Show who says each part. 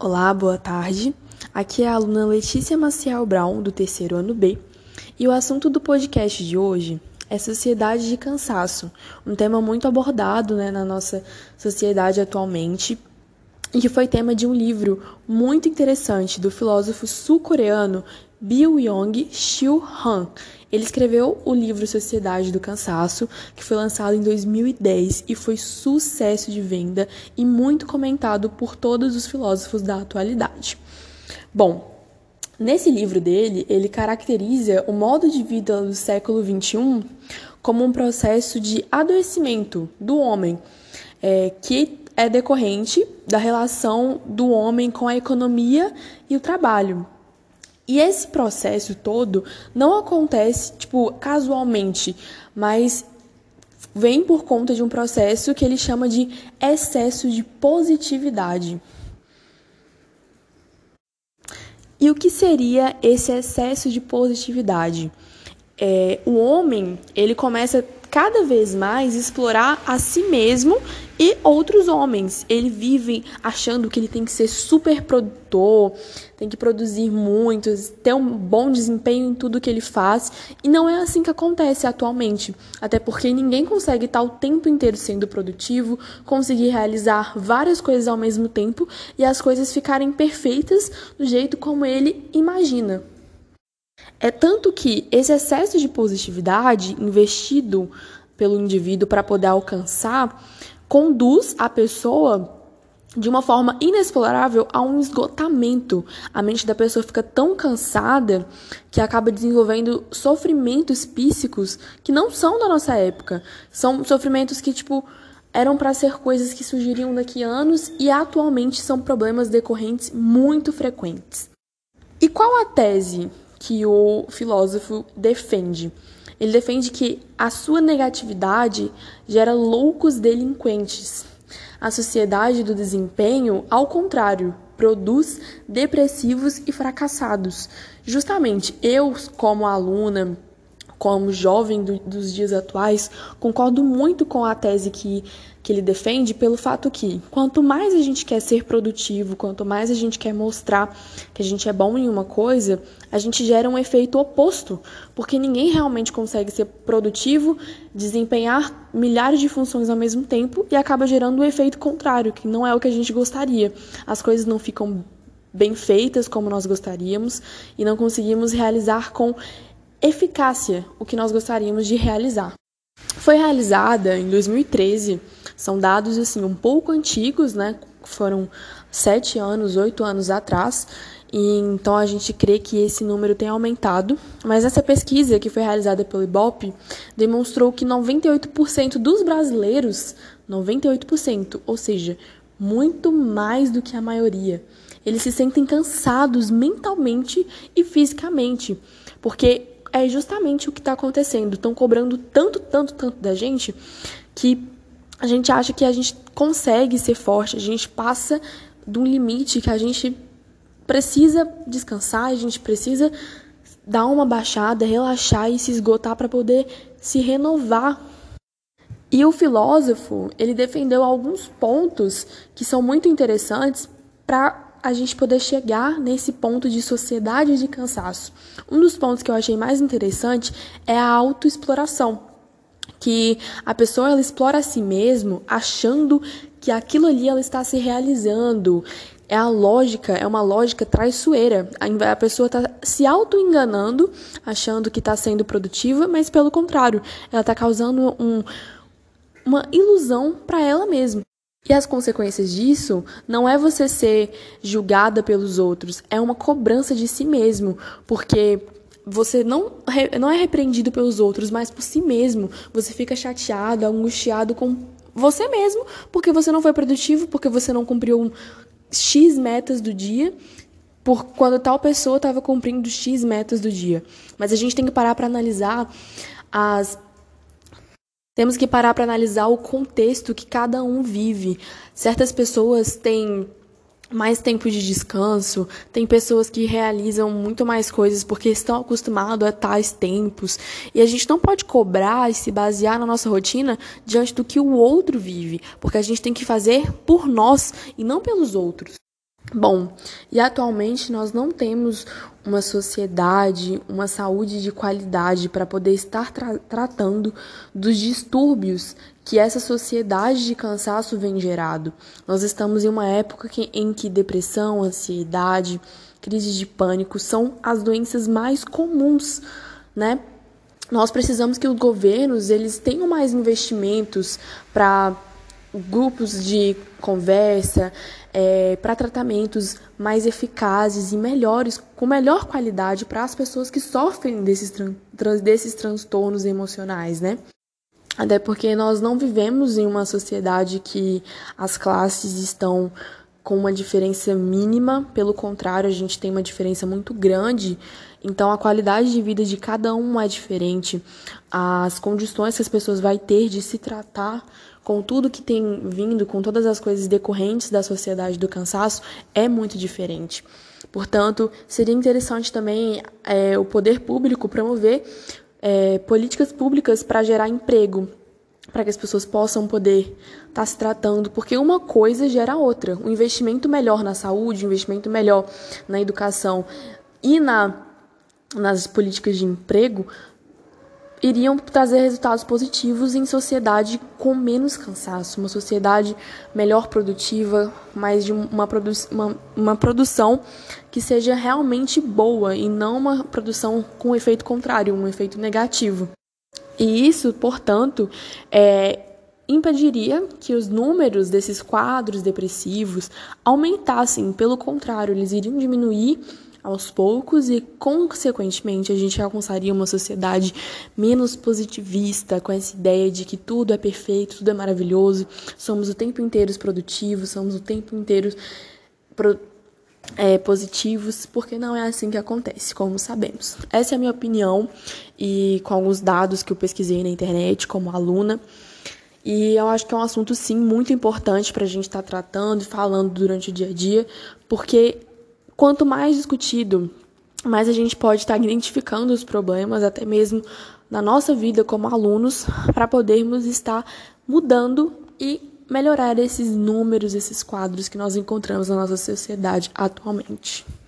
Speaker 1: Olá, boa tarde. Aqui é a aluna Letícia Maciel Brown, do terceiro ano B, e o assunto do podcast de hoje é sociedade de cansaço, um tema muito abordado né, na nossa sociedade atualmente e que foi tema de um livro muito interessante do filósofo sul-coreano Bill Yong-Chul Han. Ele escreveu o livro Sociedade do Cansaço, que foi lançado em 2010 e foi sucesso de venda e muito comentado por todos os filósofos da atualidade. Bom, nesse livro dele, ele caracteriza o modo de vida do século XXI como um processo de adoecimento do homem, é, que é decorrente da relação do homem com a economia e o trabalho. E esse processo todo não acontece, tipo, casualmente, mas vem por conta de um processo que ele chama de excesso de positividade. E o que seria esse excesso de positividade? É, o homem ele começa cada vez mais explorar a si mesmo e outros homens. Ele vive achando que ele tem que ser super produtor, tem que produzir muito, ter um bom desempenho em tudo que ele faz. E não é assim que acontece atualmente. Até porque ninguém consegue estar o tempo inteiro sendo produtivo, conseguir realizar várias coisas ao mesmo tempo e as coisas ficarem perfeitas do jeito como ele imagina. É tanto que esse excesso de positividade investido pelo indivíduo para poder alcançar conduz a pessoa de uma forma inexplorável a um esgotamento. A mente da pessoa fica tão cansada que acaba desenvolvendo sofrimentos psíquicos que não são da nossa época. São sofrimentos que, tipo, eram para ser coisas que surgiriam daqui a anos e atualmente são problemas decorrentes muito frequentes. E qual a tese que o filósofo defende. Ele defende que a sua negatividade gera loucos delinquentes. A sociedade do desempenho, ao contrário, produz depressivos e fracassados. Justamente eu, como aluna, como jovem do, dos dias atuais, concordo muito com a tese que, que ele defende, pelo fato que quanto mais a gente quer ser produtivo, quanto mais a gente quer mostrar que a gente é bom em uma coisa, a gente gera um efeito oposto, porque ninguém realmente consegue ser produtivo, desempenhar milhares de funções ao mesmo tempo e acaba gerando o um efeito contrário, que não é o que a gente gostaria. As coisas não ficam bem feitas como nós gostaríamos e não conseguimos realizar com eficácia o que nós gostaríamos de realizar. Foi realizada em 2013, são dados assim um pouco antigos, né? Foram sete anos, oito anos atrás, e então a gente crê que esse número tem aumentado. Mas essa pesquisa que foi realizada pelo IBOP demonstrou que 98% dos brasileiros, 98%, ou seja, muito mais do que a maioria, eles se sentem cansados mentalmente e fisicamente, porque é justamente o que está acontecendo. Estão cobrando tanto, tanto, tanto da gente que a gente acha que a gente consegue ser forte, a gente passa de um limite que a gente precisa descansar, a gente precisa dar uma baixada, relaxar e se esgotar para poder se renovar. E o filósofo, ele defendeu alguns pontos que são muito interessantes para a gente poder chegar nesse ponto de sociedade de cansaço. Um dos pontos que eu achei mais interessante é a autoexploração, que a pessoa ela explora a si mesmo achando que aquilo ali ela está se realizando. É a lógica, é uma lógica traiçoeira. A pessoa está se auto-enganando, achando que está sendo produtiva, mas pelo contrário, ela está causando um, uma ilusão para ela mesma. E as consequências disso não é você ser julgada pelos outros, é uma cobrança de si mesmo, porque você não, não é repreendido pelos outros, mas por si mesmo. Você fica chateado, angustiado com você mesmo, porque você não foi produtivo, porque você não cumpriu X metas do dia, por quando tal pessoa estava cumprindo X metas do dia. Mas a gente tem que parar para analisar as temos que parar para analisar o contexto que cada um vive. Certas pessoas têm mais tempo de descanso, tem pessoas que realizam muito mais coisas porque estão acostumados a tais tempos. E a gente não pode cobrar e se basear na nossa rotina diante do que o outro vive, porque a gente tem que fazer por nós e não pelos outros. Bom, e atualmente nós não temos uma sociedade, uma saúde de qualidade para poder estar tra tratando dos distúrbios que essa sociedade de cansaço vem gerado. Nós estamos em uma época que, em que depressão, ansiedade, crise de pânico são as doenças mais comuns, né? Nós precisamos que os governos eles tenham mais investimentos para grupos de conversa, é, para tratamentos mais eficazes e melhores, com melhor qualidade para as pessoas que sofrem desses, desses transtornos emocionais, né? Até porque nós não vivemos em uma sociedade que as classes estão com uma diferença mínima, pelo contrário, a gente tem uma diferença muito grande. Então, a qualidade de vida de cada um é diferente. As condições que as pessoas vão ter de se tratar com tudo que tem vindo, com todas as coisas decorrentes da sociedade do cansaço, é muito diferente. Portanto, seria interessante também é, o poder público promover é, políticas públicas para gerar emprego, para que as pessoas possam poder estar tá se tratando, porque uma coisa gera outra. Um investimento melhor na saúde, um investimento melhor na educação e na, nas políticas de emprego iriam trazer resultados positivos em sociedade com menos cansaço, uma sociedade melhor produtiva, mais de uma, produ uma, uma produção que seja realmente boa e não uma produção com efeito contrário, um efeito negativo. E isso, portanto, é, impediria que os números desses quadros depressivos aumentassem, pelo contrário, eles iriam diminuir aos poucos e, consequentemente, a gente alcançaria uma sociedade menos positivista, com essa ideia de que tudo é perfeito, tudo é maravilhoso, somos o tempo inteiro produtivos, somos o tempo inteiro é, positivos, porque não é assim que acontece, como sabemos. Essa é a minha opinião e com alguns dados que eu pesquisei na internet como aluna. E eu acho que é um assunto, sim, muito importante para a gente estar tá tratando e falando durante o dia a dia, porque Quanto mais discutido, mais a gente pode estar identificando os problemas, até mesmo na nossa vida como alunos, para podermos estar mudando e melhorar esses números, esses quadros que nós encontramos na nossa sociedade atualmente.